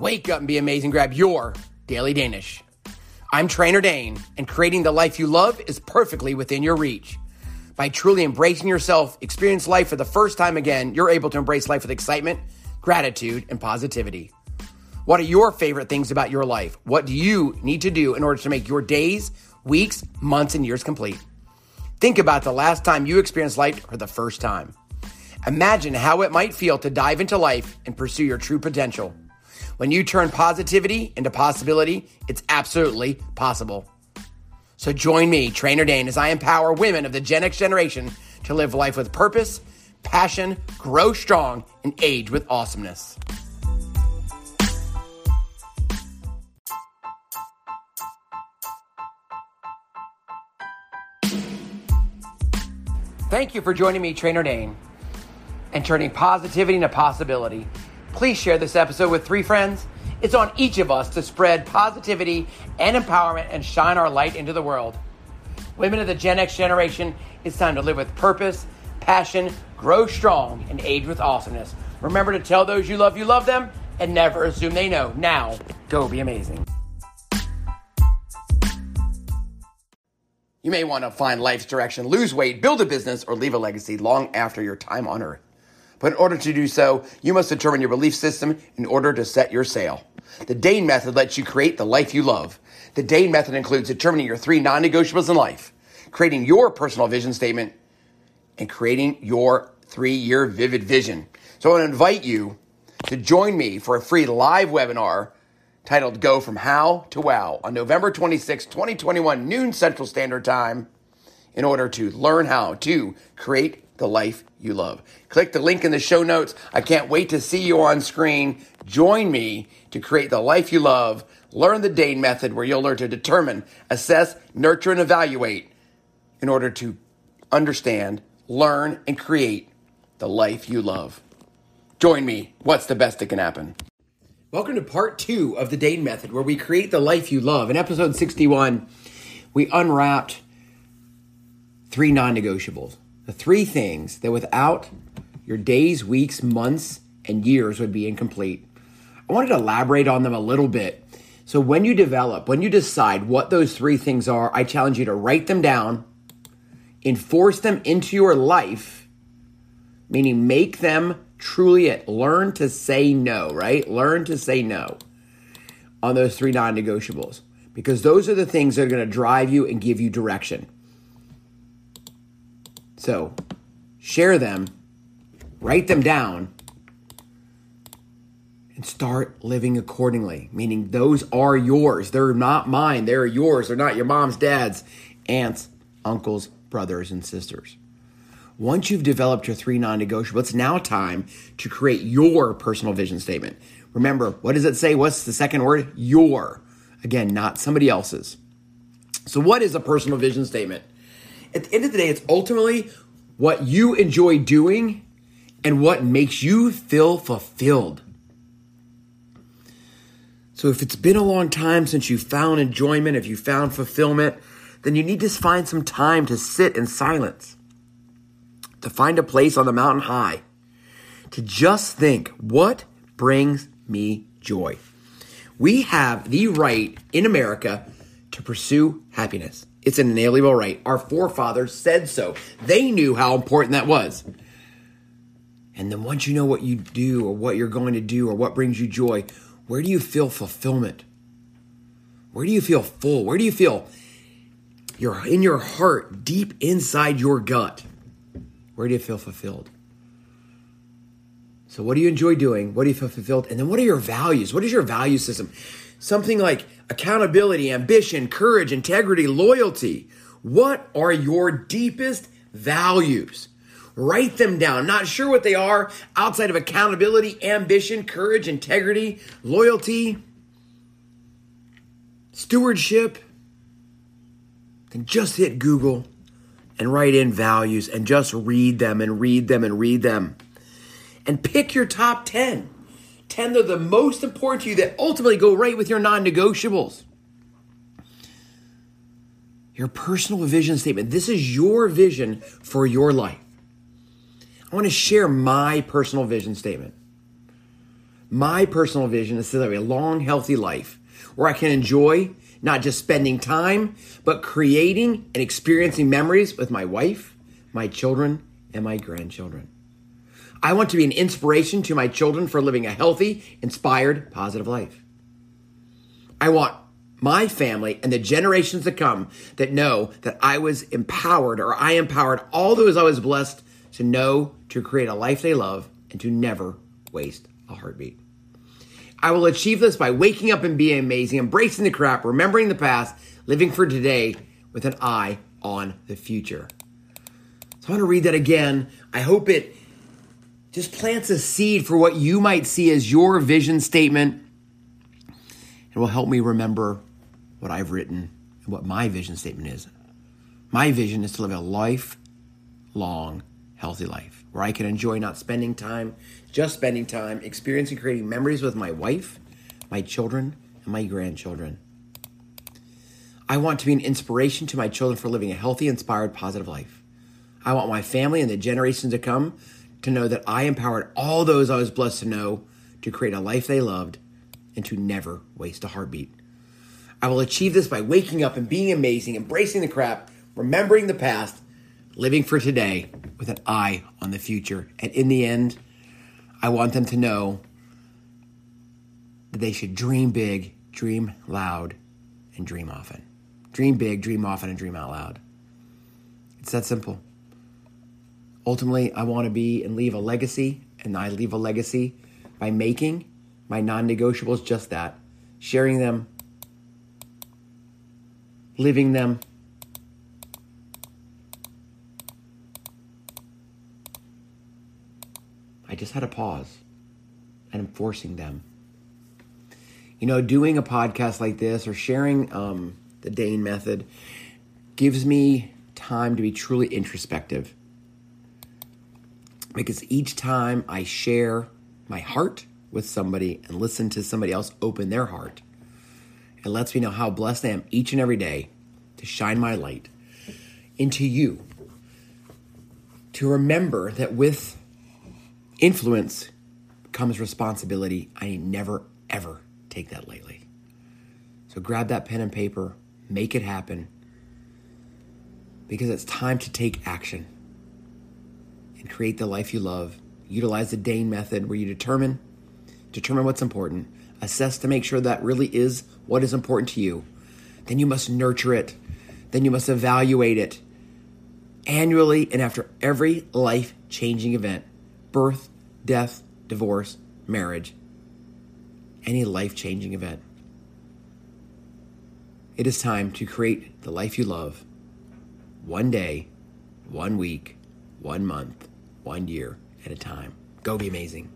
Wake up and be amazing. Grab your daily Danish. I'm Trainer Dane, and creating the life you love is perfectly within your reach. By truly embracing yourself, experience life for the first time again, you're able to embrace life with excitement, gratitude, and positivity. What are your favorite things about your life? What do you need to do in order to make your days, weeks, months, and years complete? Think about the last time you experienced life for the first time. Imagine how it might feel to dive into life and pursue your true potential. When you turn positivity into possibility, it's absolutely possible. So join me, Trainer Dane, as I empower women of the Gen X generation to live life with purpose, passion, grow strong, and age with awesomeness. Thank you for joining me, Trainer Dane, and turning positivity into possibility. Please share this episode with three friends. It's on each of us to spread positivity and empowerment and shine our light into the world. Women of the Gen X generation, it's time to live with purpose, passion, grow strong, and age with awesomeness. Remember to tell those you love you love them and never assume they know. Now, go be amazing. You may want to find life's direction, lose weight, build a business, or leave a legacy long after your time on earth. But in order to do so, you must determine your belief system in order to set your sail. The Dane method lets you create the life you love. The Dane method includes determining your three non negotiables in life, creating your personal vision statement, and creating your three year vivid vision. So I want to invite you to join me for a free live webinar titled Go From How to Wow on November 26, 2021, noon Central Standard Time, in order to learn how to create the life you love. Click the link in the show notes. I can't wait to see you on screen. Join me to create the life you love. Learn the Dane method where you'll learn to determine, assess, nurture, and evaluate in order to understand, learn, and create the life you love. Join me. What's the best that can happen? Welcome to part two of the Dane Method, where we create the life you love. In episode 61, we unwrapped three non negotiables. The three things that without your days, weeks, months, and years would be incomplete. I wanted to elaborate on them a little bit. So, when you develop, when you decide what those three things are, I challenge you to write them down, enforce them into your life, meaning make them truly it. Learn to say no, right? Learn to say no on those three non negotiables because those are the things that are going to drive you and give you direction. So share them, write them down, and start living accordingly. Meaning those are yours. They're not mine. They're yours. They're not your mom's, dad's, aunts, uncles, brothers, and sisters. Once you've developed your three non negotiables, it's now time to create your personal vision statement. Remember, what does it say? What's the second word? Your. Again, not somebody else's. So, what is a personal vision statement? At the end of the day, it's ultimately what you enjoy doing and what makes you feel fulfilled. So, if it's been a long time since you found enjoyment, if you found fulfillment, then you need to find some time to sit in silence to find a place on the mountain high, to just think, what brings me joy? We have the right in America to pursue happiness. It's an inalienable right. Our forefathers said so. They knew how important that was. And then once you know what you do or what you're going to do or what brings you joy, where do you feel fulfillment? Where do you feel full? Where do you feel you're in your heart, deep inside your gut? Where do you feel fulfilled? So, what do you enjoy doing? What do you feel fulfilled? And then, what are your values? What is your value system? Something like accountability, ambition, courage, integrity, loyalty. What are your deepest values? Write them down. Not sure what they are outside of accountability, ambition, courage, integrity, loyalty, stewardship. Then just hit Google and write in values and just read them and read them and read them. And pick your top 10. 10 that are the most important to you that ultimately go right with your non negotiables. Your personal vision statement. This is your vision for your life. I want to share my personal vision statement. My personal vision is to live a long, healthy life where I can enjoy not just spending time, but creating and experiencing memories with my wife, my children, and my grandchildren. I want to be an inspiration to my children for living a healthy, inspired, positive life. I want my family and the generations to come that know that I was empowered or I empowered all those I was blessed to know to create a life they love and to never waste a heartbeat. I will achieve this by waking up and being amazing, embracing the crap, remembering the past, living for today with an eye on the future. So I want to read that again. I hope it just plants a seed for what you might see as your vision statement. It will help me remember what I've written and what my vision statement is. My vision is to live a life-long, healthy life where I can enjoy not spending time, just spending time, experiencing creating memories with my wife, my children, and my grandchildren. I want to be an inspiration to my children for living a healthy, inspired, positive life. I want my family and the generations to come to know that I empowered all those I was blessed to know to create a life they loved and to never waste a heartbeat. I will achieve this by waking up and being amazing, embracing the crap, remembering the past, living for today with an eye on the future. And in the end, I want them to know that they should dream big, dream loud, and dream often. Dream big, dream often, and dream out loud. It's that simple. Ultimately, I want to be and leave a legacy, and I leave a legacy by making my non negotiables just that, sharing them living them. I just had a pause and I'm forcing them. You know, doing a podcast like this or sharing um, the Dane method gives me time to be truly introspective. Because each time I share my heart with somebody and listen to somebody else open their heart, it lets me know how blessed I am each and every day to shine my light into you. To remember that with influence comes responsibility. I never, ever take that lightly. So grab that pen and paper, make it happen, because it's time to take action and create the life you love. Utilize the Dane method where you determine determine what's important assess to make sure that really is what is important to you. Then you must nurture it. Then you must evaluate it annually and after every life changing event birth, death, divorce, marriage, any life changing event. It is time to create the life you love one day, one week, one month, one year at a time. Go be amazing.